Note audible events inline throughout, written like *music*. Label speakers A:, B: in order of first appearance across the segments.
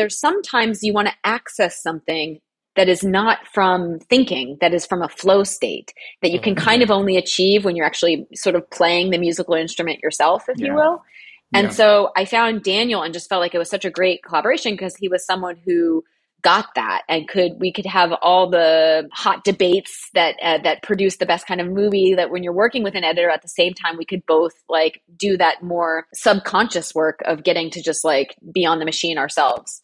A: there's sometimes you want to access something that is not from thinking, that is from a flow state that you can mm-hmm. kind of only achieve when you're actually sort of playing the musical instrument yourself, if yeah. you will. And yeah. so I found Daniel and just felt like it was such a great collaboration because he was someone who got that and could we could have all the hot debates that uh, that produce the best kind of movie that when you're working with an editor at the same time we could both like do that more subconscious work of getting to just like be on the machine ourselves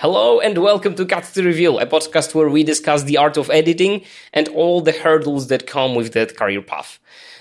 B: Hello and welcome to Cut to Reveal, a podcast where we discuss the art of editing and all the hurdles that come with that career path.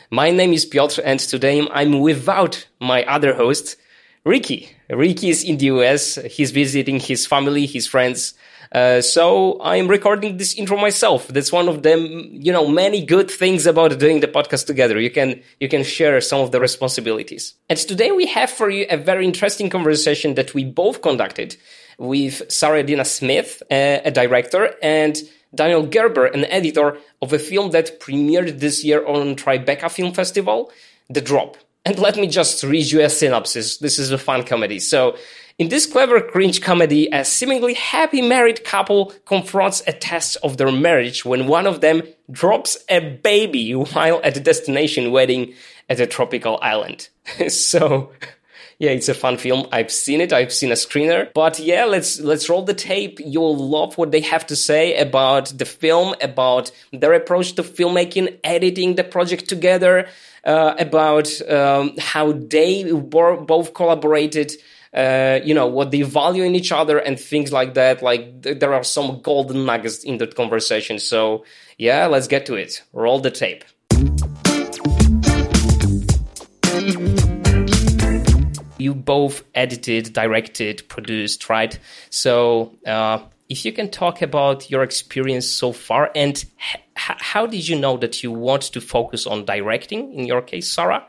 B: My name is Piotr and today I'm without my other host, Ricky. Ricky is in the US. He's visiting his family, his friends. Uh, so I'm recording this intro myself. That's one of them, you know, many good things about doing the podcast together. You can, you can share some of the responsibilities. And today we have for you a very interesting conversation that we both conducted with Sarah Adina Smith, a director, and Daniel Garber, an editor of a film that premiered this year on Tribeca Film Festival, The Drop. And let me just read you a synopsis. This is a fun comedy. So, in this clever cringe comedy, a seemingly happy married couple confronts a test of their marriage when one of them drops a baby *laughs* while at a destination wedding at a tropical island. *laughs* so, yeah, it's a fun film. I've seen it. I've seen a screener. But yeah, let's let's roll the tape. You'll love what they have to say about the film, about their approach to filmmaking, editing the project together, uh, about um, how they both collaborated. Uh, you know what they value in each other and things like that. Like th- there are some golden nuggets in that conversation. So yeah, let's get to it. Roll the tape. You both edited, directed, produced, right? So, uh, if you can talk about your experience so far and how did you know that you want to focus on directing in your case, Sarah,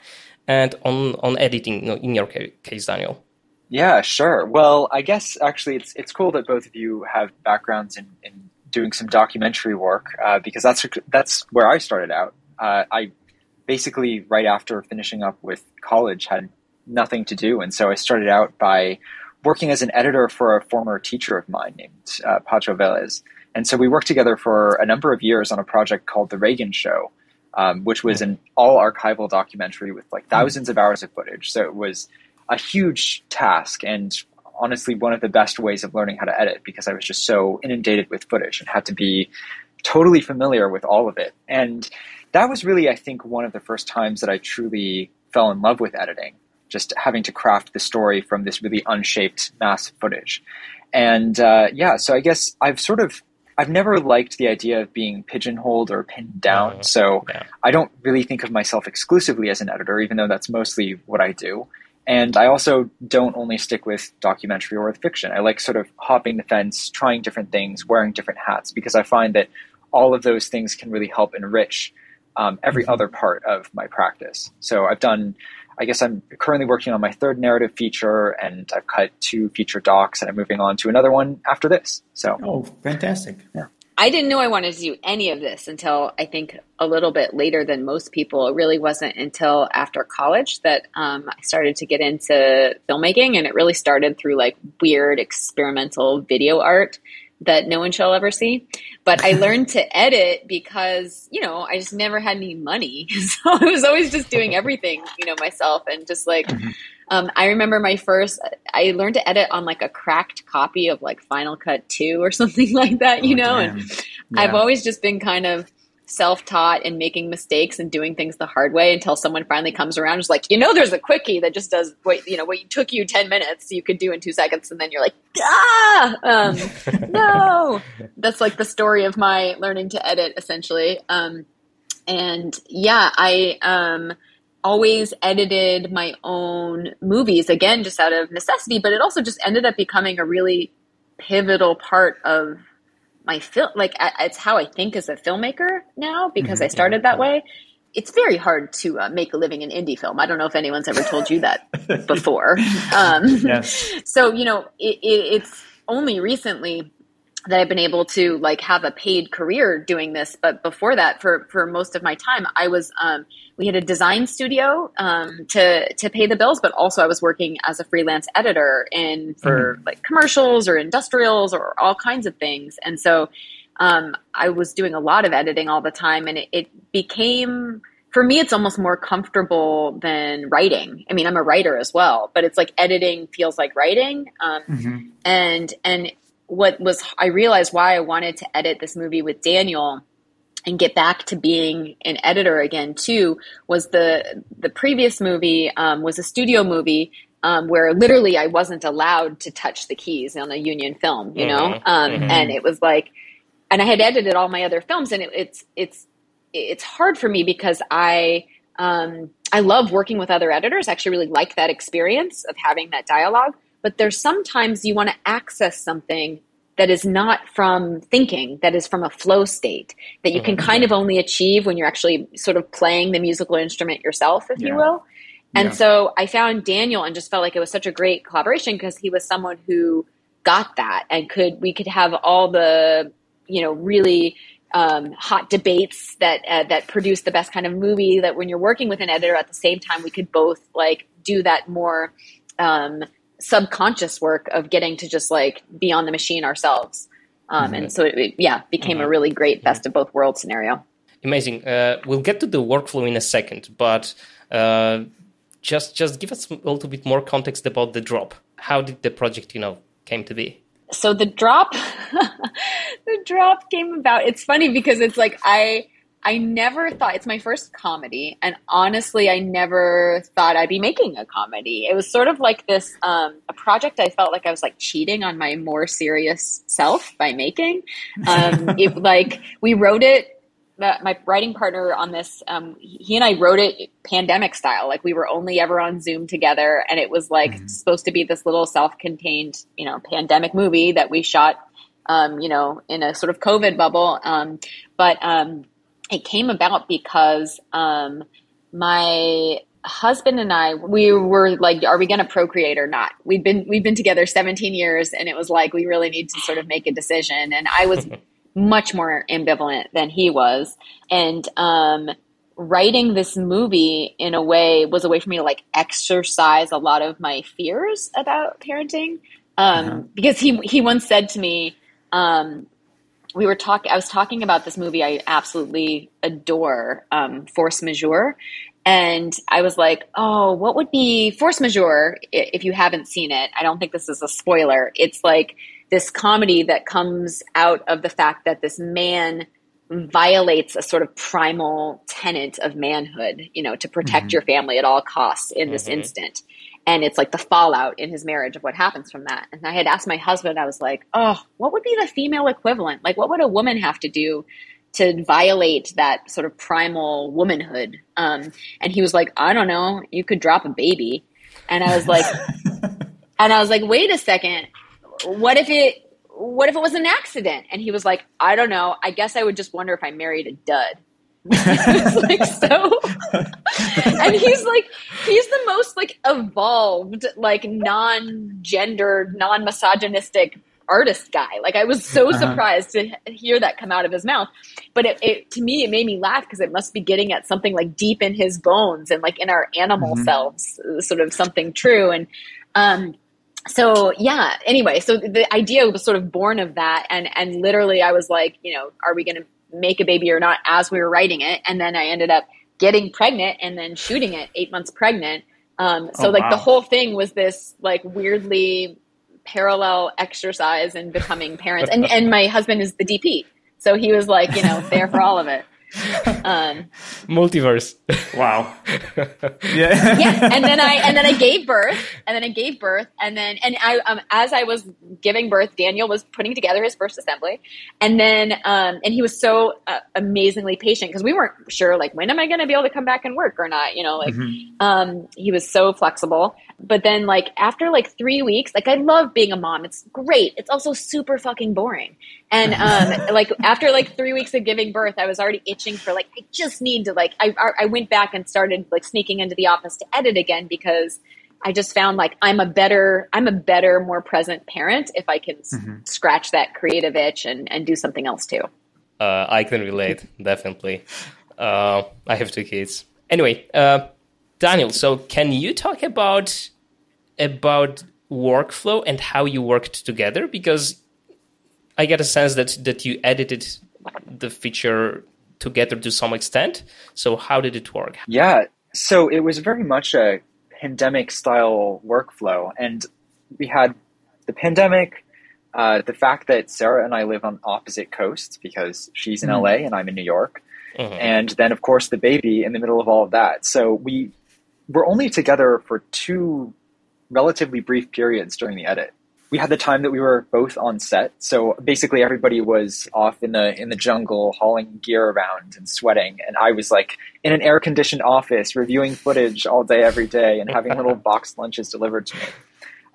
B: and on, on editing in your case, Daniel?
C: Yeah, sure. Well, I guess actually it's, it's cool that both of you have backgrounds in, in doing some documentary work uh, because that's, that's where I started out. Uh, I basically, right after finishing up with college, had nothing to do. And so I started out by working as an editor for a former teacher of mine named uh, Pacho Velez. And so we worked together for a number of years on a project called The Reagan Show, um, which was an all archival documentary with like thousands of hours of footage. So it was a huge task and honestly one of the best ways of learning how to edit because I was just so inundated with footage and had to be totally familiar with all of it. And that was really, I think, one of the first times that I truly fell in love with editing just having to craft the story from this really unshaped mass footage. And uh, yeah, so I guess I've sort of I've never liked the idea of being pigeonholed or pinned down. Mm-hmm. So. I don't really think of myself exclusively as an editor, even though that's mostly what I do. And I also don't only stick with documentary or with fiction. I like sort of hopping the fence, trying different things, wearing different hats, because I find that all of those things can really help enrich um, every mm-hmm. other part of my practice. So I've done I guess I'm currently working on my third narrative feature, and I've cut two feature docs, and I'm moving on to another one after this. So,
D: oh, fantastic!
C: Yeah.
A: I didn't know I wanted to do any of this until I think a little bit later than most people. It really wasn't until after college that um, I started to get into filmmaking, and it really started through like weird experimental video art that no one shall ever see. But I learned to edit because, you know, I just never had any money. *laughs* So I was always just doing everything, you know, myself and just like, mm-hmm. um, I remember my first, I learned to edit on like a cracked copy of like Final Cut 2 or *laughs* something like that, you oh, know, damn. and yeah. I've always just been kind of, self-taught and making mistakes and doing things the hard way until someone finally comes around and is like, you know, there's a quickie that just does what you know what took you ten minutes you could do in two seconds, and then you're like, ah, um, *laughs* no. That's like the story of my learning to edit, essentially. Um, and yeah, I um, always edited my own movies again, just out of necessity, but it also just ended up becoming a really pivotal part of my film like it's how i think as a filmmaker now because mm-hmm. i started that way it's very hard to uh, make a living in indie film i don't know if anyone's ever told you that *laughs* before um, yes. *laughs* so you know it, it, it's only recently that I've been able to like have a paid career doing this. But before that, for for most of my time, I was um, we had a design studio um, to to pay the bills, but also I was working as a freelance editor in for mm-hmm. like commercials or industrials or all kinds of things. And so um, I was doing a lot of editing all the time, and it, it became for me it's almost more comfortable than writing i mean i'm a writer as well but it's like editing feels like writing um, mm-hmm. and and what was I realized why I wanted to edit this movie with Daniel and get back to being an editor again too was the the previous movie um, was a studio movie um, where literally I wasn't allowed to touch the keys on a union film, you know, mm-hmm. Um, mm-hmm. and it was like, and I had edited all my other films, and it, it's it's it's hard for me because I um, I love working with other editors. I actually really like that experience of having that dialogue but there's sometimes you want to access something that is not from thinking, that is from a flow state that you can mm-hmm. kind of only achieve when you're actually sort of playing the musical instrument yourself, if yeah. you will. And yeah. so I found Daniel and just felt like it was such a great collaboration because he was someone who got that and could we could have all the you know really um, hot debates that uh, that produce the best kind of movie that when you're working with an editor at the same time we could both like do that more um, subconscious work of getting to just like be on the machine ourselves. Um, mm-hmm. And so it, yeah, became mm-hmm. a really great best of both worlds scenario.
B: Amazing. Uh, we'll get to the workflow in a second, but uh, just just give us a little bit more context about the drop. How did the project, you know, came to be?
A: So the drop, *laughs* the drop came about. It's funny because it's like I I never thought it's my first comedy, and honestly, I never thought I'd be making a comedy. It was sort of like this um, a project. I felt like I was like cheating on my more serious self by making. Um, *laughs* it like we wrote it. My writing partner on this, um, he and I wrote it pandemic style. Like we were only ever on Zoom together, and it was like mm-hmm. supposed to be this little self-contained, you know, pandemic movie that we shot, um, you know, in a sort of COVID bubble. Um, but um, it came about because um, my husband and I we were like are we going to procreate or not? We've been we've been together 17 years and it was like we really need to sort of make a decision. And I was *laughs* much more ambivalent than he was. And um, writing this movie in a way was a way for me to like exercise a lot of my fears about parenting. Um, uh-huh. because he he once said to me um, we were talking. I was talking about this movie I absolutely adore, um, Force Majeure, and I was like, "Oh, what would be Force Majeure if you haven't seen it?" I don't think this is a spoiler. It's like this comedy that comes out of the fact that this man violates a sort of primal tenet of manhood, you know, to protect mm-hmm. your family at all costs in this mm-hmm. instant and it's like the fallout in his marriage of what happens from that. And I had asked my husband, I was like, oh, what would be the female equivalent? Like, what would a woman have to do to violate that sort of primal womanhood? Um, and he was like, I don't know, you could drop a baby. And I was like, *laughs* and I was like, wait a second, what if it, what if it was an accident? And he was like, I don't know. I guess I would just wonder if I married a dud. *laughs* like so *laughs* and he's like he's the most like evolved like non-gendered non-misogynistic artist guy. Like i was so uh-huh. surprised to hear that come out of his mouth. But it, it to me it made me laugh because it must be getting at something like deep in his bones and like in our animal mm-hmm. selves sort of something true. And um so yeah. Anyway so the idea was sort of born of that. And and literally i was like you know are we going to make a baby or not as we were writing it. And then I ended up getting pregnant and then shooting it eight months pregnant. Um, so oh, like wow. the whole thing was this like weirdly parallel exercise in becoming parents. *laughs* And and my husband is the DP. So he was like, you know, there for all of it.
B: Um, Multiverse.
D: Wow. *laughs*
A: yeah. Yeah. And then I and then I gave birth, and then I gave birth, and then and I um, as I was giving birth, Daniel was putting together his first assembly, and then um, and he was so uh, amazingly patient because we weren't sure like when am I going to be able to come back and work or not, you know, like mm-hmm. um, he was so flexible. But then like after like three weeks, like I love being a mom. It's great. It's also super fucking boring. And um, *laughs* like after like three weeks of giving birth, I was already itching for like I just need to like I I went back and started like sneaking into the office to edit again because I just found like I'm a better I'm a better more present parent if I can mm-hmm. s- scratch that creative itch and and do something else too.
B: Uh, I can relate definitely. Uh, I have two kids. Anyway, uh, Daniel, so can you talk about about workflow and how you worked together? Because I get a sense that that you edited the feature together to some extent. So how did it work?
C: Yeah, so it was very much a pandemic style workflow, and we had the pandemic. Uh, the fact that Sarah and I live on opposite coasts because she's in mm. LA and I'm in New York, mm-hmm. and then of course the baby in the middle of all of that. So we were only together for two relatively brief periods during the edit. We had the time that we were both on set, so basically everybody was off in the in the jungle hauling gear around and sweating, and I was like in an air conditioned office reviewing footage all day every day and having little *laughs* boxed lunches delivered to me.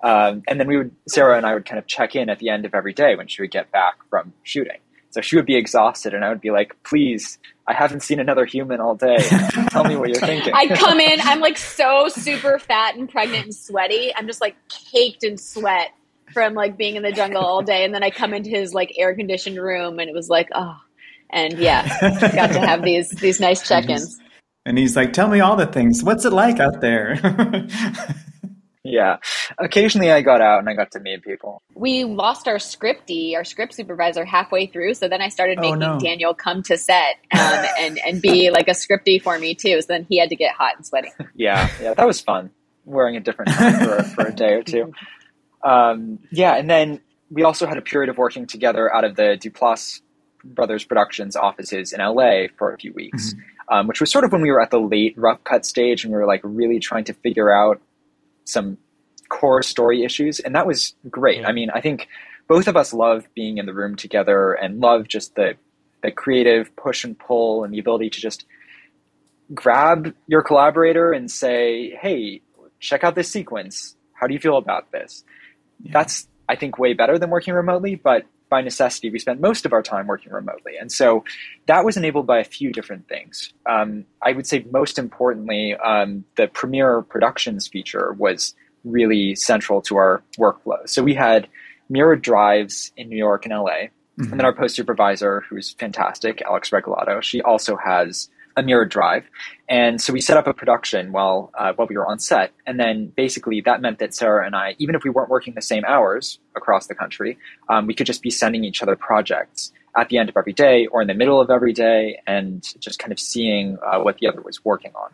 C: Um, and then we would Sarah and I would kind of check in at the end of every day when she would get back from shooting. So she would be exhausted, and I would be like, "Please, I haven't seen another human all day. Tell me what you're thinking." *laughs*
A: I come in, I'm like so super fat and pregnant and sweaty. I'm just like caked in sweat from like being in the jungle all day, and then I come into his like air conditioned room, and it was like, oh, and yeah, *laughs* got to have these these nice check-ins.
D: And he's like, "Tell me all the things. What's it like out there?" *laughs*
C: Yeah. Occasionally I got out and I got to meet people.
A: We lost our scripty, our script supervisor halfway through. So then I started oh, making oh, no. Daniel come to set um, *laughs* and, and be like a scripty for me too. So then he had to get hot and sweaty.
C: Yeah. Yeah. That was fun. Wearing a different hat for, for a day or two. Um, yeah. And then we also had a period of working together out of the Duplass Brothers Productions offices in LA for a few weeks. Mm-hmm. Um, which was sort of when we were at the late rough cut stage and we were like really trying to figure out some core story issues, and that was great. Yeah. I mean, I think both of us love being in the room together and love just the the creative push and pull and the ability to just grab your collaborator and say, "Hey, check out this sequence. How do you feel about this?" Yeah. That's I think way better than working remotely, but by necessity, we spent most of our time working remotely. And so that was enabled by a few different things. Um, I would say most importantly, um, the Premiere Productions feature was really central to our workflow. So we had mirrored drives in New York and LA. Mm-hmm. And then our post supervisor, who's fantastic, Alex Regalado, she also has a mirrored drive. And so we set up a production while uh, while we were on set, and then basically that meant that Sarah and I, even if we weren't working the same hours across the country, um, we could just be sending each other projects at the end of every day or in the middle of every day, and just kind of seeing uh, what the other was working on.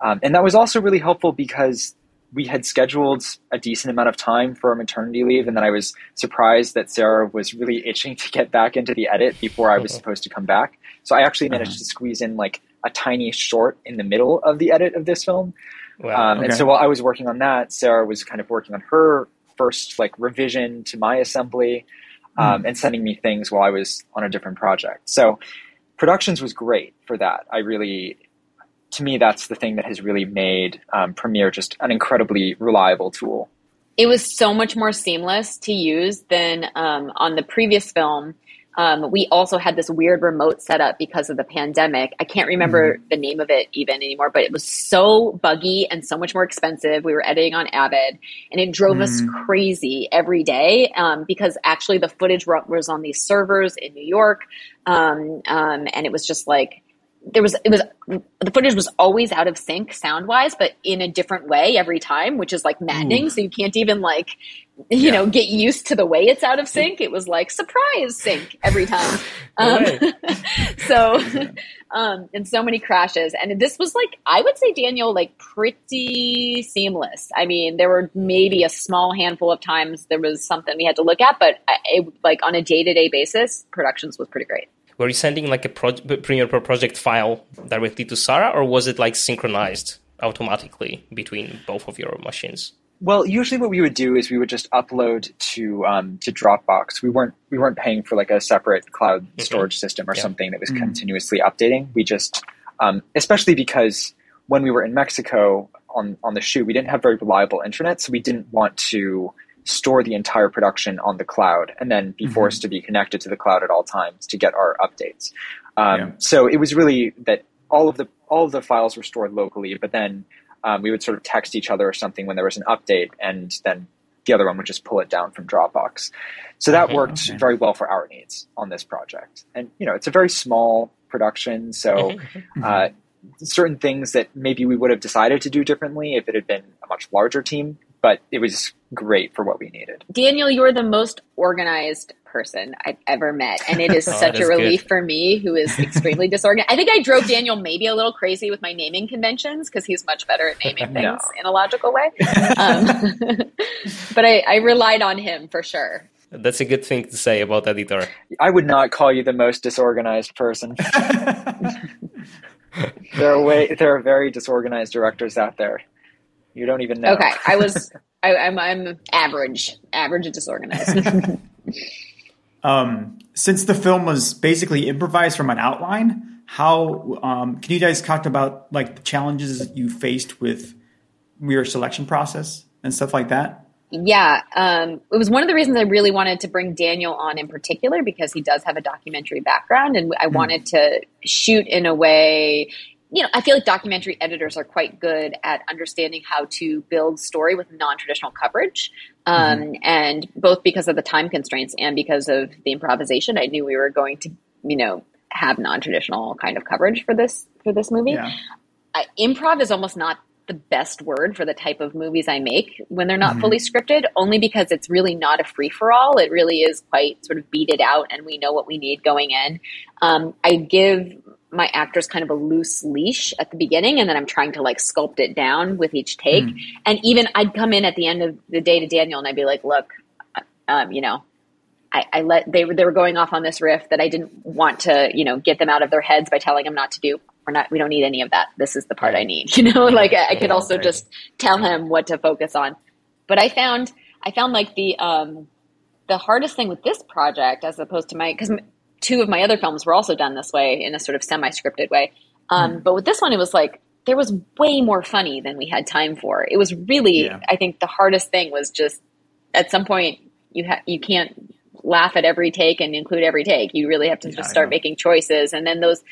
C: Um, and that was also really helpful because we had scheduled a decent amount of time for maternity leave, and then I was surprised that Sarah was really *laughs* itching to get back into the edit before I was *laughs* supposed to come back. So I actually managed uh-huh. to squeeze in like a tiny short in the middle of the edit of this film. Wow. Um, okay. And so while I was working on that, Sarah was kind of working on her first like revision to my assembly um, mm. and sending me things while I was on a different project. So productions was great for that. I really to me, that's the thing that has really made um, Premiere just an incredibly reliable tool.
A: It was so much more seamless to use than um, on the previous film. Um, we also had this weird remote setup because of the pandemic. I can't remember mm-hmm. the name of it even anymore, but it was so buggy and so much more expensive. We were editing on Avid, and it drove mm-hmm. us crazy every day um, because actually the footage was on these servers in New York, um, um, and it was just like there was it was the footage was always out of sync sound wise but in a different way every time which is like maddening. Ooh. so you can't even like you yeah. know get used to the way it's out of sync. It was like surprise sync every time. *laughs* Um, *laughs* so um and so many crashes. And this was like i would say daniel like pretty seamless. I mean there were maybe a small handful of times there was something we had to look at but it, like on a day-to-day basis productions was pretty great
B: were you sending like a pro- Premiere Pro project file directly to Sarah, or was it like synchronized automatically between both of your machines?
C: Well, usually what we would do is we would just upload to um, to Dropbox. We weren't we weren't paying for like a separate cloud mm-hmm. storage system or yeah. something that was mm-hmm. continuously updating. We just, um, especially because when we were in Mexico on on the shoot, we didn't have very reliable internet, so we didn't want to store the entire production on the cloud and then be mm-hmm. forced to be connected to the cloud at all times to get our updates. Um, yeah. So it was really that all of the all of the files were stored locally, but then um, we would sort of text each other or something when there was an update, and then the other one would just pull it down from Dropbox. So that
B: Mhm.
C: worked
D: Okay.
C: very well for our needs on this project. And you know, it's a very small production, so
B: Mhm.
C: uh, certain things that maybe we would have decided to do differently if it had been a much larger team. But it was great for what we needed.
A: Daniel, you're the most organized person I've ever met. And it is *laughs*
B: Oh,
A: such a relief
B: good.
A: for me who is extremely *laughs* disorganized. I think I drove Daniel maybe a little crazy with my naming conventions because he's much better at naming *laughs* things
C: No.
A: in a logical way. Um, but I, I relied on him for sure.
B: That's a good thing to say about editor.
C: I would not call you the most disorganized person. there are way there are very disorganized directors out there. You don't even know.
A: Okay. I was, *laughs* I, I'm, I'm average, average and disorganized. *laughs*
D: um, since the film was basically improvised from an outline, how um, can you guys talk about like the challenges you faced with your selection process and stuff like that?
A: Yeah, um, it was one of the reasons I really wanted to bring Daniel on in particular because he does have a documentary background, and I wanted to shoot in a way. You know, I feel like documentary editors are quite good at understanding how to build story with non-traditional coverage, um, and both because of the time constraints and because of the improvisation, I knew we were going to, you know, have non-traditional kind of coverage for this for this movie
D: Yeah.
A: Improv is almost not the best word for the type of movies I make when they're not
D: Mhm.
A: fully scripted, only because it's really not a free for all. It really is quite sort of beat it out, and we know what we need going in. Um, I give my actors kind of a loose leash at the beginning, and then I'm trying to like sculpt it down with each take.
D: Mm.
A: And even I'd come in at the end of the day to Daniel, and I'd be like, "Look, um, you know, I, I let they were they were going off on this riff that I didn't want to you know get them out of their heads by telling them not to do. We're not we don't need any of that. This is the part I need. *laughs* You know, like I, I could also just tell him what to focus on. But I found I found like the um, the hardest thing with this project as opposed to my because two of my other films were also done this way in a sort of semi scripted way. Um, But with this one, it was like there was way more funny than we had time for. It was really
D: Yeah.
A: I think the hardest thing was just at some point you ha- you can't laugh at every take and include every take. You really have to
D: Yeah,
A: just start making choices. And then those,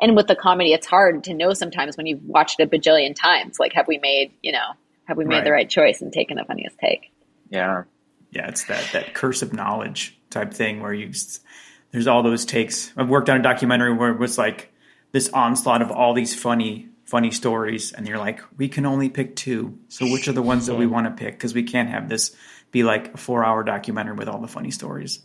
A: and with the comedy, it's hard to know sometimes when you've watched it a bajillion times. Like, have we made, you know, have we made the
D: Right.
A: right choice and taken the funniest take?
C: Yeah.
D: Yeah, it's that that curse of knowledge type thing where you there's all those takes. I've worked on a documentary where it was like this onslaught of all these funny funny stories, and you're like, we can only pick two. So which are the ones that we want to pick? Because we can't have this be like a four hour documentary with all the funny stories.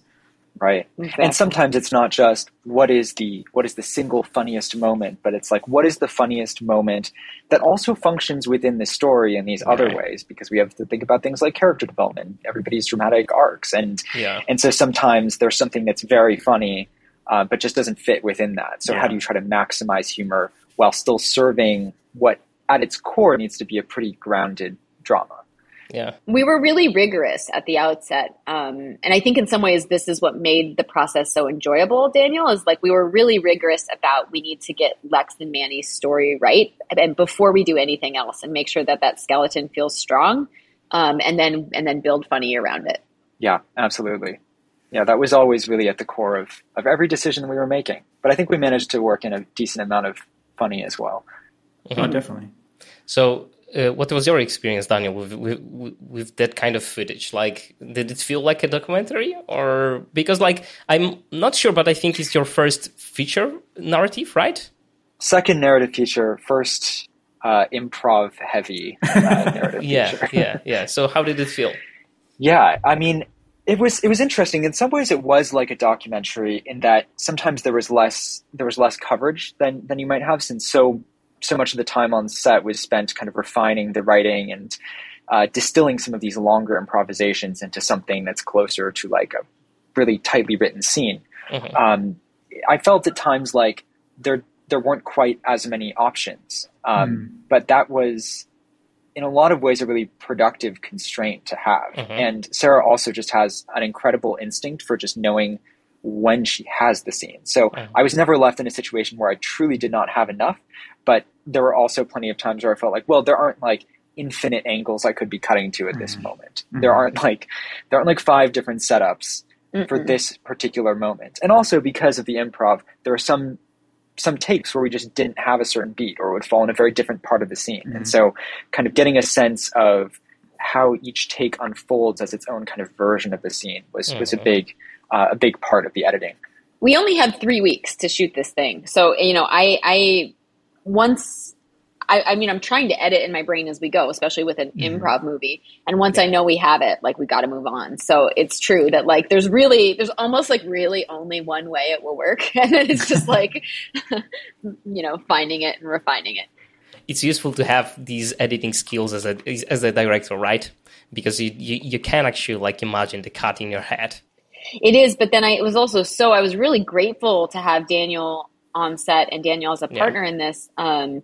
C: Right.
A: Exactly.
C: And sometimes it's not just what is the what is the single funniest moment, but it's like what is the funniest moment that also functions within the story in these other
B: Right.
C: ways because we have to think about things like character development, everybody's dramatic arcs and
B: Yeah.
C: and so sometimes there's something that's very funny uh, but just doesn't fit within that. So
D: Yeah.
C: how do you try to maximize humor while still serving what at its core needs to be a pretty grounded drama?
B: Yeah.
A: we were really rigorous at the outset um, and i think in some ways this is what made the process so enjoyable daniel is like we were really rigorous about we need to get lex and manny's story right and before we do anything else and make sure that that skeleton feels strong um, and then and then build funny around it
C: Yeah, absolutely. Yeah, that was always really at the core of, of every decision we were making. But I think we managed to work in a decent amount of funny as well.
D: Oh, definitely.
B: So, uh, what was your experience, Daniel, with, with with that kind of footage? Like, did it feel like a documentary, or because, like, I'm not sure, but I think it's your first feature narrative, right?
C: Second narrative feature, first uh, improv heavy uh, *laughs* narrative
B: Yeah,
C: feature.
B: yeah, yeah. So, how did it feel?
C: Yeah, I mean, it was it was interesting. In some ways, it was like a documentary in that sometimes there was less there was less coverage than than you might have, since so so much of the time on set was spent kind of refining the writing and uh, distilling some of these longer improvisations into something that's closer to like a really tightly written scene.
B: Mhm.
C: Um, I felt at times like there there weren't quite as many options, um, but that was in a lot of ways a really productive constraint to have.
B: Mhm.
C: And Sarah also just has an incredible instinct for just knowing when she has the scene. So. I was never left in a situation where I truly did not have enough, but there were also plenty of times where I felt like, well, there aren't like infinite angles I could be cutting to at this
D: Mhm.
C: moment.
D: Mhm.
C: There aren't like there aren't like five different setups for
A: Mm-mm.
C: this particular moment. And also because of the improv, there are some some takes where we just didn't have a certain beat or would fall in a very different part of the scene. Mm-hmm. And so kind of getting a sense of how each take unfolds as its own kind of version of the scene was, mm-hmm. was a big uh, a big part of the editing.
A: We only had three weeks to shoot this thing. So, you know, I, I once I, I, mean, I'm trying to edit in my brain as we go, especially with an mm-hmm. improv movie. And once yeah. I know we have it, like we got to move on. So it's true that like there's really there's almost like really only one way it will work, *laughs* and then it's just like *laughs* you know finding it and refining it.
B: It's useful to have these editing skills as a as a director, right? Because you you, you can actually like imagine the cut in your head.
A: It is, but then I it was also so I was really grateful to have Daniel on set and Daniel as a partner yeah. in this. Um,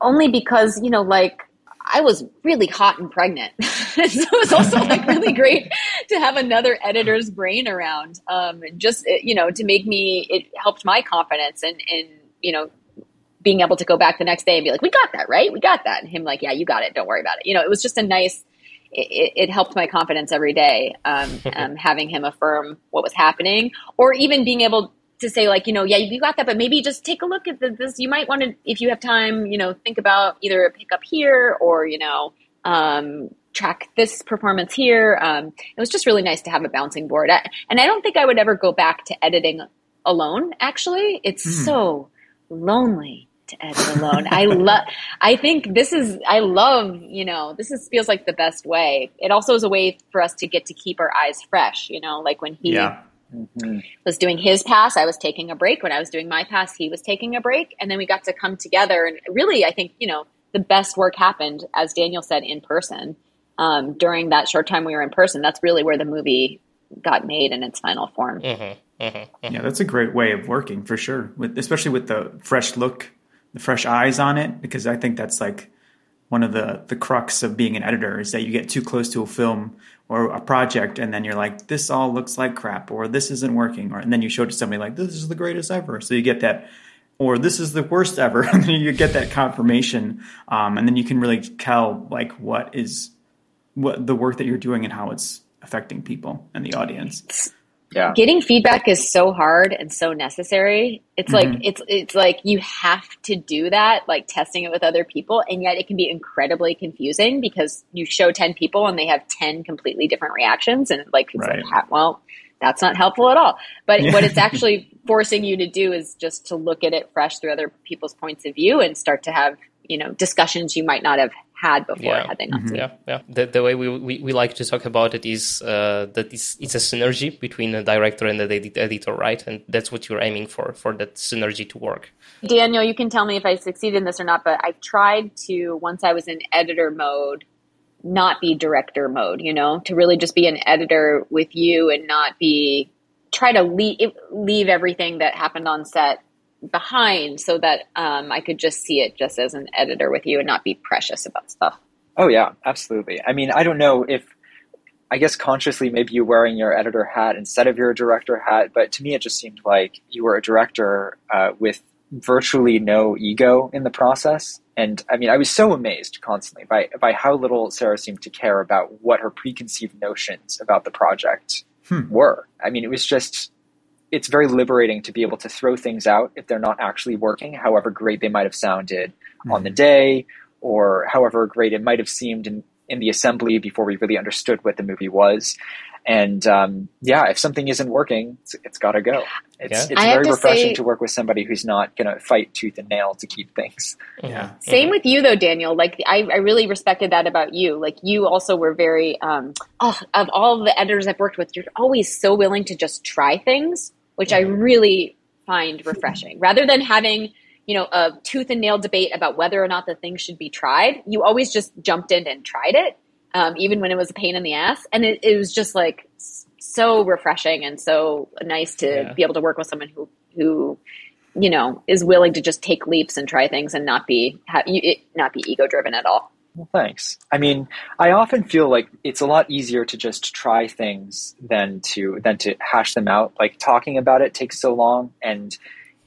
A: only because you know like I was really hot and pregnant. *laughs* so it was also like really *laughs* great to have another editor's brain around. Um, just, you know, to make me, it helped my confidence and, and, you know, being able to go back the next day and be like, we got that, right? We got that. And him like, yeah, you got it. Don't worry about it. You know, it was just a nice, it, it helped my confidence every day. Um, *laughs* um, having him affirm what was happening or even being able to say like you know yeah you got that but maybe just take a look at this you might want to if you have time you know think about either a pickup here or you know um, track this performance here um, it was just really nice to have a bouncing board and i don't think i would ever go back to editing alone actually it's mm. so lonely to edit alone i love i think this is i love you know this is feels like the best way it also is a way for us to get to keep our eyes fresh you know like when he yeah mm-hmm. was doing his pass. I was taking a break. When I was doing my pass, he was taking a break. And then we got to come together. And really, I think, you know, the best work happened, as Daniel said, in person. Um, during that short time we were in person, that's really where the movie got made in its final form. Mm-hmm,
D: mm-hmm, mm-hmm. Yeah, that's a great way of working for sure, with, especially with the fresh look, the fresh eyes on it, because I think that's like one of the the crux of being an editor is that you get too close to a film or a project and then you're like this all looks like crap or this isn't working or and then you show it to somebody like this is the greatest ever. So you get that or this is the worst ever *laughs* and then you get that confirmation um, and then you can really tell like what is what the work that you're doing and how it's affecting people and the audience
A: yeah. getting feedback is so hard and so necessary. It's mm-hmm. like it's it's like you have to do that, like testing it with other people, and yet it can be incredibly confusing because you show ten people and they have ten completely different reactions, and like, right. like well, that's not helpful at all. But what it's *laughs* actually forcing you to do is just to look at it fresh through other people's points of view and start to have you know discussions you might not have had before
B: yeah.
A: had they not mm-hmm.
B: Yeah, yeah. The, the way we, we, we like to talk about it is uh, that it's, it's a synergy between the director and the edit- editor, right? And that's what you're aiming for, for that synergy to work.
A: Daniel, you can tell me if I succeed in this or not, but I tried to, once I was in editor mode, not be director mode, you know, to really just be an editor with you and not be, try to leave, leave everything that happened on set behind so that um, I could just see it just as an editor with you and not be precious about stuff.
C: Oh yeah, absolutely. I mean, I don't know if I guess consciously maybe you're wearing your editor hat instead of your director hat, but to me it just seemed like you were a director uh, with virtually no ego in the process. And I mean, I was so amazed constantly by by how little Sarah seemed to care about what her preconceived notions about the project hmm. were. I mean, it was just it's very liberating to be able to throw things out if they're not actually working, however great they might have sounded mm-hmm. on the day or however great it might have seemed in, in the assembly before we really understood what the movie was. And um, yeah, if something isn't working, it's, it's got to go. It's, yeah. it's very to refreshing say, to work with somebody who's not going to fight tooth and nail to keep things.
A: Yeah. Same with you though, Daniel. Like I, I really respected that about you. Like you also were very, um, oh, of all the editors I've worked with, you're always so willing to just try things which I really find refreshing. *laughs* Rather than having, you know, a tooth and nail debate about whether or not the thing should be tried, you always just jumped in and tried it, um, even when it was a pain in the ass. And it, it was just like so refreshing and so nice to yeah. be able to work with someone who, who, you know, is willing to just take leaps and try things and not be, have, not be ego driven at all.
C: Well, thanks. I mean, I often feel like it's a lot easier to just try things than to than to hash them out. Like talking about it takes so long, and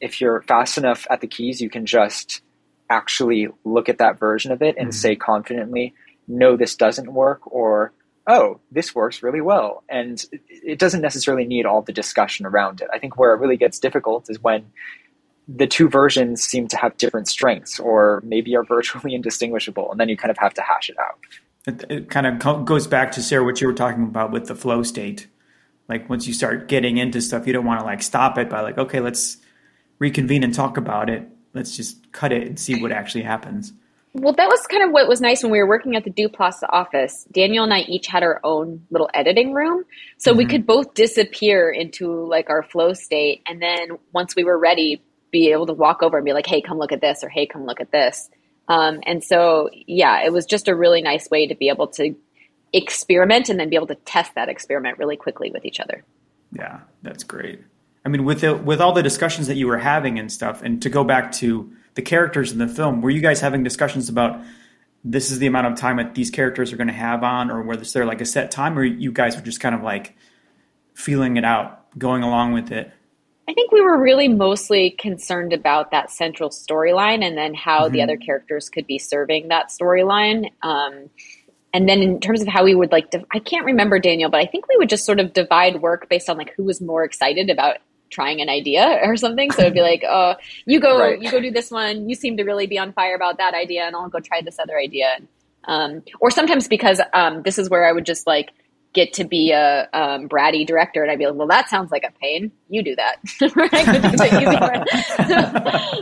C: if you're fast enough at the keys, you can just actually look at that version of it and mm-hmm. say confidently, "No, this doesn't work," or "Oh, this works really well." And it doesn't necessarily need all the discussion around it. I think where it really gets difficult is when the two versions seem to have different strengths or maybe are *laughs* virtually indistinguishable and then you kind of have to hash it out
D: it, it kind of goes back to sarah what you were talking about with the flow state like once you start getting into stuff you don't want to like stop it by like okay let's reconvene and talk about it let's just cut it and see what actually happens
A: well, that was kind of what was nice when we were working at the Duplass office. Daniel and I each had our own little editing room. So mm-hmm. we could both disappear into like our flow state. And then once we were ready, be able to walk over and be like, hey, come look at this, or hey, come look at this. Um, and so, yeah, it was just a really nice way to be able to experiment and then be able to test that experiment really quickly with each other.
D: Yeah, that's great. I mean, with the, with all the discussions that you were having and stuff, and to go back to the characters in the film, were you guys having discussions about this is the amount of time that these characters are going to have on, or was there like a set time, or you guys were just kind of like feeling it out, going along with it?
A: I think we were really mostly concerned about that central storyline and then how mm-hmm. the other characters could be serving that storyline. Um, and then in terms of how we would like, I can't remember Daniel, but I think we would just sort of divide work based on like who was more excited about trying an idea or something. So it'd be like, *laughs* oh, you go, right. you go do this one. You seem to really be on fire about that idea, and I'll go try this other idea. Um, or sometimes because um, this is where I would just like get to be a um, bratty director, and I'd be like, well, that sounds like a pain. You do that. *laughs* *laughs* *laughs*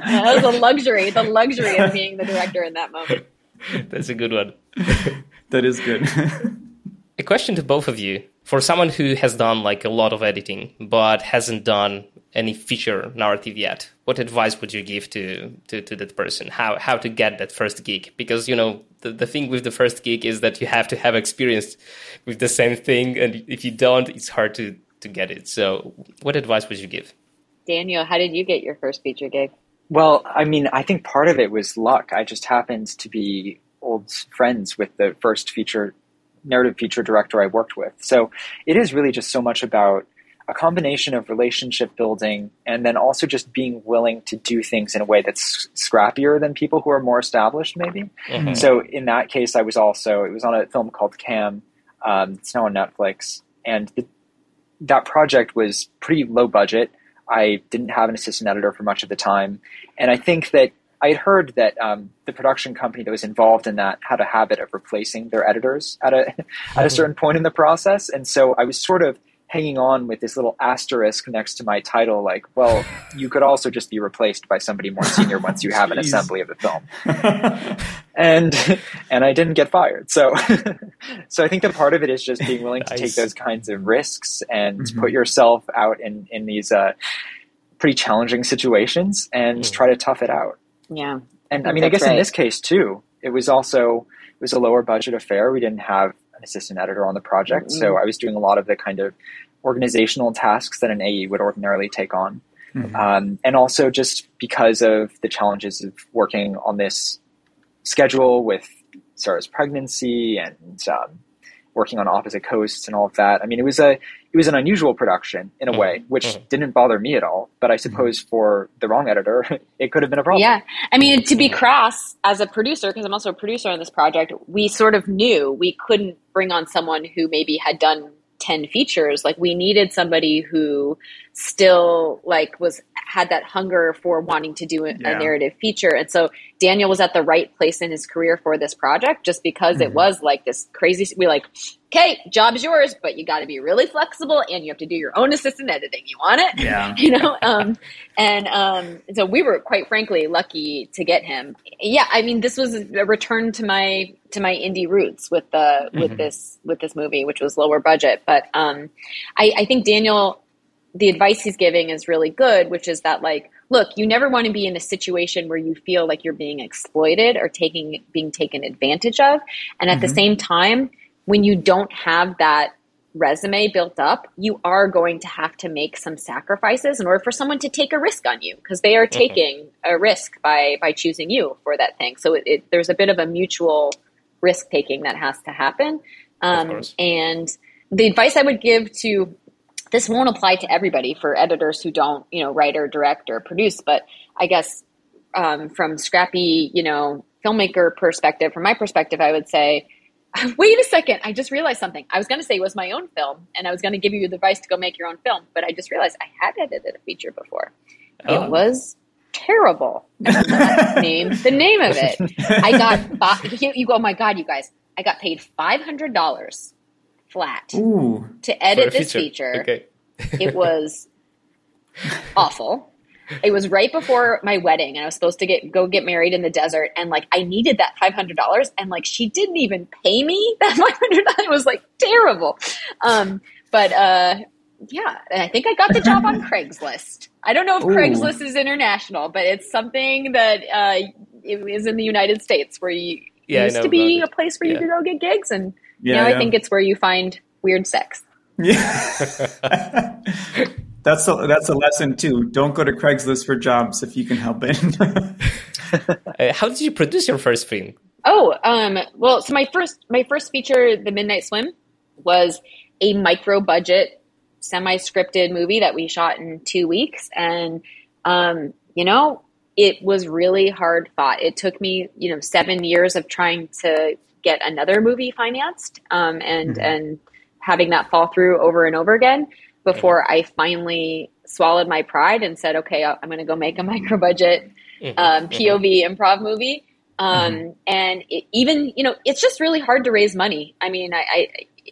A: that was a luxury, the luxury of being the director in that moment.
B: That's a good one.
D: that is good.
B: a question to both of you for someone who has done like a lot of editing but hasn't done any feature narrative yet what advice would you give to to, to that person? How how to get that first gig? Because you know the, the thing with the first gig is that you have to have experience with the same thing and if you don't it's hard to to get it. So what advice would you give?
A: Daniel how did you get your first feature gig?
C: Well i mean i think part of it was luck. I just happened to be old friends with the first feature narrative feature director I worked with. So it is really just so much about a combination of relationship building and then also just being willing to do things in a way that's scrappier than people who are more established, maybe. Mm-hmm. So in that case, I was also, it was on a film called Cam. Um, it's now on Netflix. And the, that project was pretty low budget. I didn't have an assistant editor for much of the time. And I think that I had heard that um, the production company that was involved in that had a habit of replacing their editors at a *laughs* at a mm-hmm. certain point in the process, and so I was sort of hanging on with this little asterisk next to my title, like, well, you could also just be replaced by somebody more senior once you have an *laughs* assembly of the film, *laughs* and and I didn't get fired. So so I think that part of it is just being willing nice. to take those kinds of risks and mm-hmm. put yourself out in in these. Uh, pretty challenging situations and mm. try to tough it out.
A: Yeah.
C: And I mean, I guess right. in this case too, it was also it was a lower budget affair. We didn't have an assistant editor on the project, mm-hmm. so I was doing a lot of the kind of organizational tasks that an AE would ordinarily take on. Mm-hmm. Um, and also just because of the challenges of working on this schedule with Sarah's pregnancy and um, working on opposite coasts and all of that. I mean, it was a it was an unusual production in a mm-hmm. way, which mm-hmm. didn't bother me at all. But I mm-hmm. suppose mm-hmm. for the wrong editor, *laughs* it could have been a problem.
A: Yeah, I mean, to be crass as a producer, because I'm also a producer on this project, we sort of knew we couldn't bring on someone who maybe had done 10 features like we needed somebody who still like was had that hunger for wanting to do a, yeah. a, narrative feature and so daniel was at the right place in his career for this project just because mm-hmm. it was like this crazy we like okay job's yours but you got to be really flexible and you have to do your own assistant editing you want it
D: yeah *laughs*
A: you know um and um so we were quite frankly lucky to get him yeah i mean this was a return to my to my indie roots with the mm-hmm. with this with this movie which was lower budget but um i i think daniel the advice he's giving is really good, which is that like, look, you never want to be in a situation where you feel like you're being exploited or taking being taken advantage of. And at mm-hmm. the same time, when you don't have that resume built up, you are going to have to make some sacrifices in order for someone to take a risk on you because they are mm-hmm. taking a risk by by choosing you for that thing. So it, it, there's a bit of a mutual risk taking that has to happen. Um, and the advice I would give to this won't apply to everybody for editors who don't, you know, write or direct or produce. But I guess um, from scrappy, you know, filmmaker perspective, from my perspective, I would say, *laughs* wait a second, I just realized something. I was going to say it was my own film, and I was going to give you the advice to go make your own film, but I just realized I had edited a feature before. Oh. It was terrible. *laughs* name the name of it. *laughs* I got you, you go. Oh my god, you guys! I got paid five hundred dollars flat
D: Ooh.
A: to edit this feature.
B: Okay. *laughs*
A: It was awful. It was right before my wedding, and I was supposed to get go get married in the desert, and like I needed that five hundred dollars, and like she didn't even pay me *laughs* that five hundred dollars. It was like terrible. Um, but uh, yeah, and I think I got the job on *laughs* Craigslist. I don't know if
D: Ooh.
A: Craigslist is international, but it's something that uh, it is in the United States where you
B: Yeah,
A: used
B: know
A: to be a place where
B: Yeah.
A: you could go get gigs, and
D: Yeah,
A: now
D: yeah.
A: I think it's where you find weird sex.
D: Yeah. *laughs* that's a, that's a lesson too. Don't go to Craigslist for jobs if you can help it. *laughs*
B: Uh, how did you produce your first film?
A: Oh, um, well, so my first my first feature, The Midnight Swim, was a micro budget, semi scripted movie that we shot in two weeks, and um, you know, it was really hard fought. It took me, you know, seven years of trying to get another movie financed, um, and and having that fall through over and over again before I finally swallowed my pride and said, okay, I'm going to go make a *laughs* micro budget um, POV improv movie. Um, And it, even, you know, it's just really hard to raise money. I mean, I, I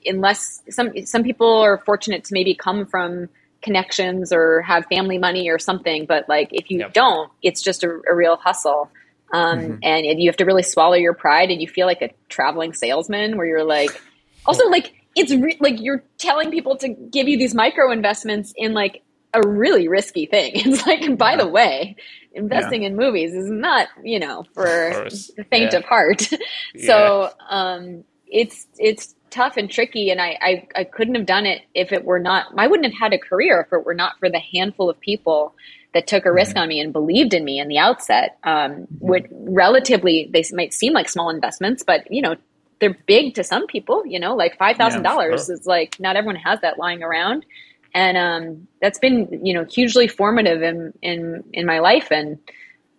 A: unless some some people are fortunate to maybe come from connections or have family money or something, but like if you
B: Yep.
A: don't, it's just a, a real hustle. Um, And it, you have to really swallow your pride, and you feel like a traveling salesman, where you're like, also like it's re- like you're telling people to give you these micro investments in like a really risky thing. *laughs* It's like, by the way, investing in movies is not, you know, for the faint
B: Yeah.
A: of heart. *laughs* so um, it's it's tough and tricky, and I, I I couldn't have done it if it were not. I wouldn't have had a career if it were not for the handful of people that took a risk on me and believed in me in the outset. Um, would relatively they might seem like small investments, but you know they're big to some people. You know, like five thousand dollars
B: sure.
A: is like not everyone has that lying around, and um, that's been you know hugely formative in in in my life, and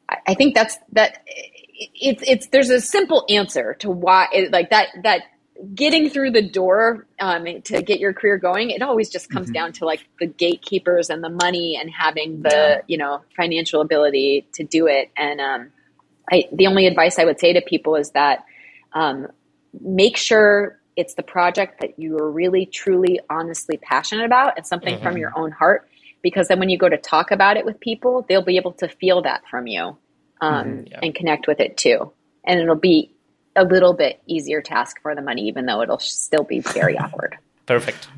A: I, I think that's that. It's it's there's a simple answer to why it, like that that getting through the door um, to get your career going. It always just comes down to like the gatekeepers and the money and having the you know financial ability to do it. And um, I the only advice I would say to people is that um, make sure it's the project that you are really, truly, honestly passionate about and something from your own heart. Because then when you go to talk about it with people, they'll be able to feel that from you um,
B: Yeah.
A: and connect with it too. And it'll be a little bit easier task for the money, even though it'll still be very *laughs* awkward.
B: Perfect.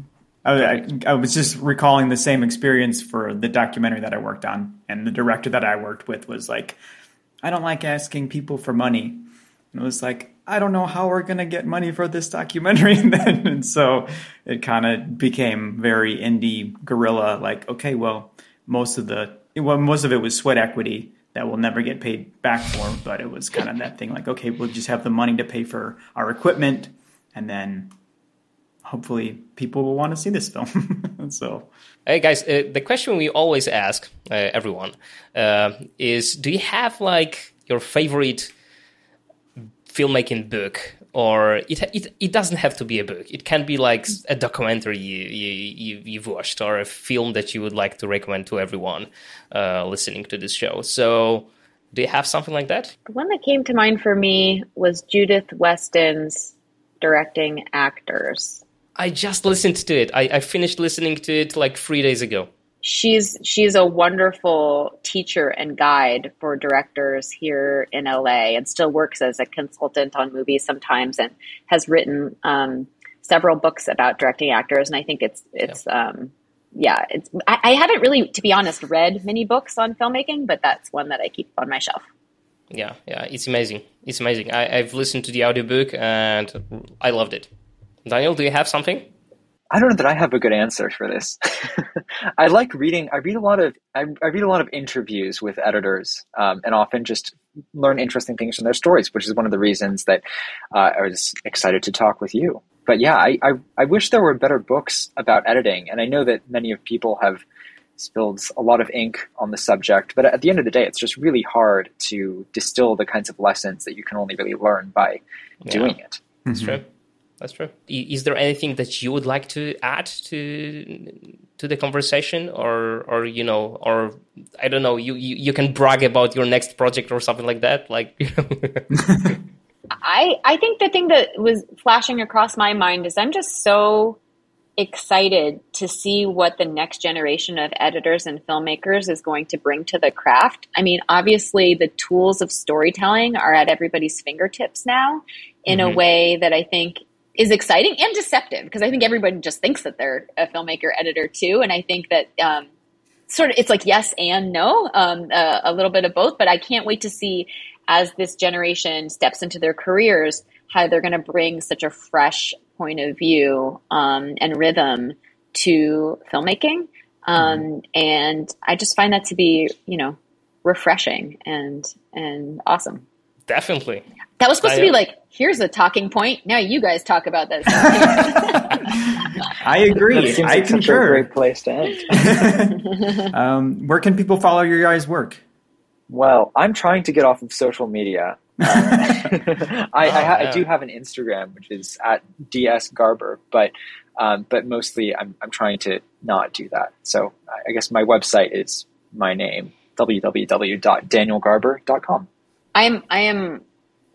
D: I, I, I was just recalling the same experience for the documentary that I worked on, and the director that I worked with was like, "I don't like asking people for money," and it was like, "I don't know how we're gonna get money for this documentary." *laughs* And then, and so it kind of became very indie guerrilla. Like, okay, well, most of the well, most of it was sweat equity that we'll never get paid back for, but it was kind of that thing like, okay, we'll just have the money to pay for our equipment, and then hopefully people will want to see this film. *laughs* so
B: Hey guys, uh, the question we always ask uh, everyone uh, is: Do you have like your favorite filmmaking book, or it it it doesn't have to be a book. It can be like a documentary you, you, you you've watched, or a film that you would like to recommend to everyone uh, listening to this show. So, do you have something like that?
A: The one that came to mind for me was Judith Weston's directing actors.
B: I just listened to it. I, I finished listening to it like three days ago.
A: She's she's a wonderful teacher and guide for directors here in LA and still works as a consultant on movies sometimes and has written um, several books about directing actors and I think it's it's um, yeah it's I, I haven't really to be honest read many books on filmmaking but that's one that I keep on my shelf.
B: Yeah, yeah, it's amazing. It's amazing. I, I've listened to the audiobook and I loved it. Daniel, do you have something?
C: I don't know that I have a good answer for this. *laughs* I like reading. I read a lot of. I, I read a lot of interviews with editors, um, and often just learn interesting things from their stories, which is one of the reasons that uh, I was excited to talk with you. But yeah, I, I I wish there were better books about editing, and I know that many of people have spilled a lot of ink on the subject. But at the end of the day, it's just really hard to distill the kinds of lessons that you can only really learn by doing it.
B: It's true. That's true. Is there anything that you would like to add to to the conversation, or or you know, or I don't know, you you, you can brag about your next project or something like that, like. You know. *laughs*
A: I I think the thing that was flashing across my mind is I'm just so excited to see what the next generation of editors and filmmakers is going to bring to the craft. I mean, obviously, the tools of storytelling are at everybody's fingertips now in mm-hmm. a way that I think is exciting and deceptive because I think everybody just thinks that they're a filmmaker editor too. And I think that um, sort of it's like yes and no, um, uh, a little bit of both. But I can't wait to see as this generation steps into their careers how they're going to bring such a fresh point of view um, and rhythm to filmmaking. Um. And I just find that to be, you know, refreshing and and awesome.
B: Definitely.
A: That was supposed I, to be like, here's a talking point. Now you guys talk about this. *laughs*
D: I agree. I like concur.
C: great place to end. *laughs* *laughs*
D: um, where can people follow your guys' work?
C: Well, I'm trying to get off of social media. Um, I, oh, I, ha- yeah. I, do have an Instagram, which is at ds garber, but um, but mostly I'm I'm trying to not do that. So I guess my website is my name www.danielgarber.com.
A: I am I am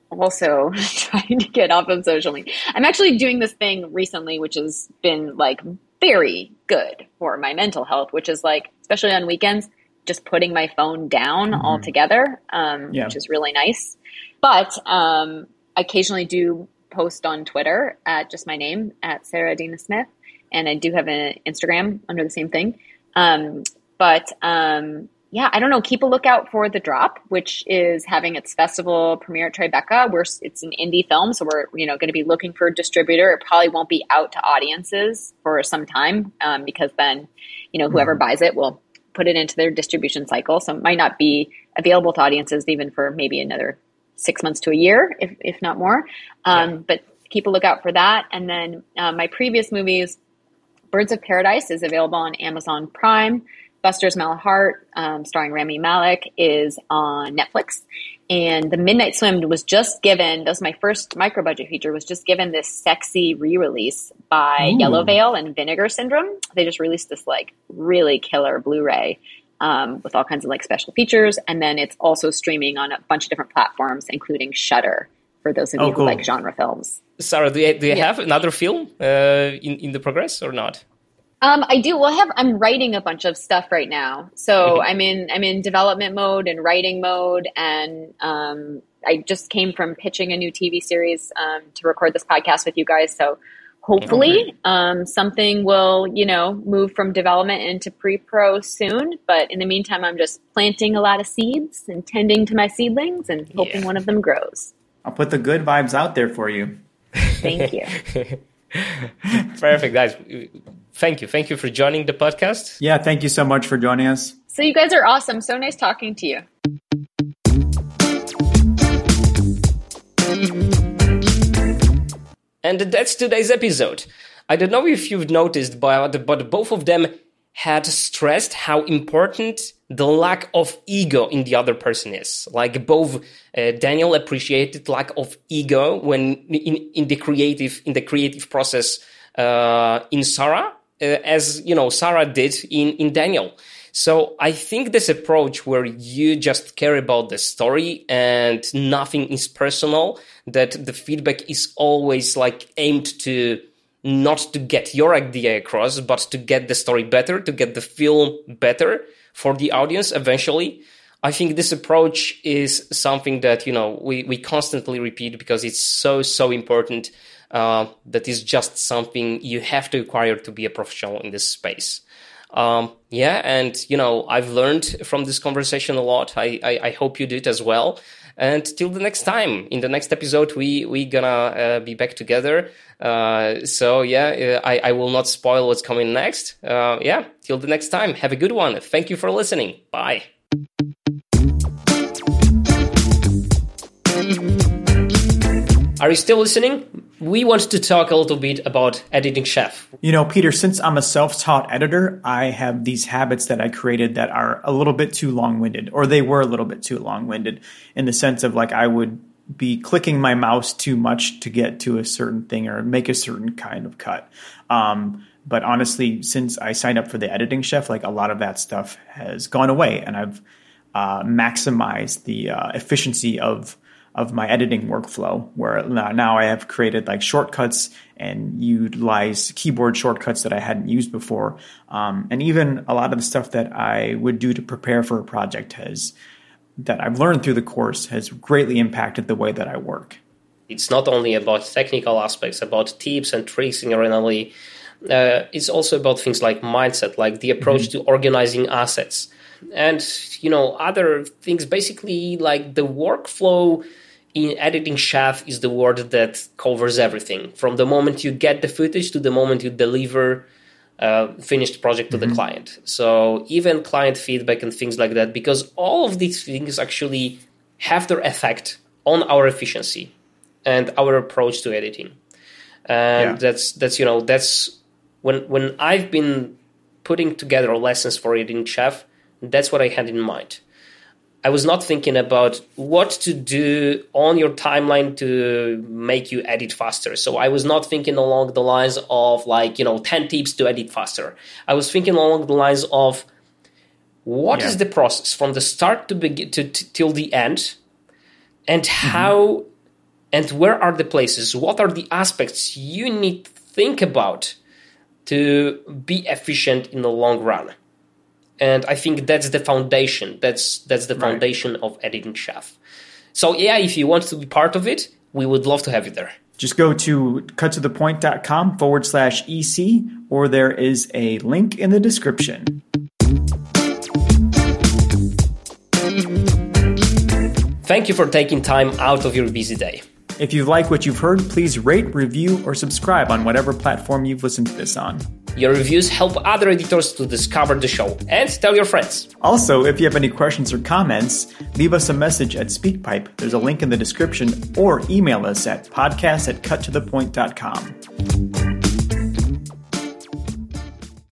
A: also *laughs* trying to get off of social media. I'm actually doing this thing recently, which has been like very good for my mental health, which is like, especially on weekends, just putting my phone down mm-hmm. altogether, um, yeah. which is really nice. But um, I occasionally do post on Twitter at just my name at Sarah Adina Smith, and I do have an Instagram under the same thing. Um, but um, yeah, I don't know. Keep a lookout for the drop, which is having its festival premiere at Tribeca. Where it's an indie film, so we're you know going to be looking for a distributor. It probably won't be out to audiences for some time um, because then you know whoever mm-hmm. buys it will put it into their distribution cycle. So it might not be available to audiences even for maybe another six months to a year, if, if not more. Um, yeah. But keep a lookout for that. And then uh, my previous movies, Birds of Paradise is available on Amazon Prime. Buster's Mal Heart, um, starring Rami Malek, is on Netflix. And The Midnight Swim was just given, that was my first micro budget feature, was just given this sexy re release by Ooh. Yellow Veil and Vinegar Syndrome. They just released this like really killer Blu ray um, with all kinds of like special features. And then it's also streaming on a bunch of different platforms, including Shudder for those of oh, you cool. who like genre films.
B: Sarah, do you, do you yeah. have another film uh, in, in the progress or not?
A: Um, I do. Well, I have. I'm writing a bunch of stuff right now, so. I'm in. I'm in development mode and writing mode, and um, I just came from pitching a new TV series um, to record this podcast with you guys. So hopefully, um, something will you know move from development into pre-pro soon. But in the meantime, I'm just planting a lot of seeds and tending to my seedlings and hoping yeah. one of them grows.
D: I'll put the good vibes out there for you.
A: Thank you. *laughs*
B: Perfect, guys thank you. Thank you for joining the podcast.
D: Yeah, thank you so much for joining us.
A: So, you guys are awesome. So nice talking to you.
B: And that's today's episode. I don't know if you've noticed, but, but both of them had stressed how important the lack of ego in the other person is. Like both uh, Daniel appreciated lack of ego when in, in the creative in the creative process uh, in Sarah, Uh, as you know Sarah did in in Daniel. So I think this approach where you just care about the story and nothing is personal, that the feedback is always like aimed to not to get your idea across, but to get the story better, to get the film better for the audience eventually. I think this approach is something that, you know, we, we constantly repeat because it's so, so important uh, that is just something you have to acquire to be a professional in this space. Um, yeah, and you know, I've learned from this conversation a lot. I, I, I, hope you did as well. And till the next time, in the next episode, we we gonna uh, be back together. Uh, so yeah, uh, I, I will not spoil what's coming next. Uh, yeah, till the next time, have a good one. Thank you for listening. Bye. Are you still listening? We want to talk a little bit about editing chef.
D: You know, Peter, since I'm a self taught editor, I have these habits that I created that are a little bit too long winded, or they were a little bit too long winded in the sense of like I would be clicking my mouse too much to get to a certain thing or make a certain kind of cut. Um, but honestly, since I signed up for the editing chef, like a lot of that stuff has gone away, and I've uh, maximized the uh, efficiency of of my editing workflow. Where now I have created like shortcuts and utilize keyboard shortcuts that I hadn't used before, um, and even a lot of the stuff that I would do to prepare for a project has that I've learned through the course has greatly impacted the way that I work.
B: It's not only about technical aspects, about tips and tricks in our NLE. Uh, it's also about things like mindset, like the approach mm-hmm. to organizing assets, and you know other things. Basically, like the workflow in editing chef is the word that covers everything from the moment you get the footage to the moment you deliver uh, finished project to mm-hmm. the client. So even client feedback and things like that, because all of these things actually have their effect on our efficiency and our approach to editing. And yeah. that's that's you know that's when when I've been putting together lessons for editing chef, that's what I had in mind. I was not thinking about what to do on your timeline to make you edit faster. So I was not thinking along the lines of like, you know, 10 tips to edit faster. I was thinking along the lines of what yeah. is the process from the start to begin to, to till the end and mm-hmm. how and where are the places? What are the aspects you need to think about to be efficient in the long run? And I think that's the foundation. That's that's the foundation right. of editing chef. So yeah, if you want to be part of it, we would love to have you there.
D: Just go to cuttothepoint.com forward slash EC, or there is a link in the description.
B: Thank you for taking time out of your busy day.
D: If you like what you've heard, please rate, review, or subscribe on whatever platform you've listened to this on.
B: Your reviews help other editors to discover the show and tell your friends.
D: Also, if you have any questions or comments, leave us a message at SpeakPipe. There's a link in the description or email us at podcast at cuttothepoint.com.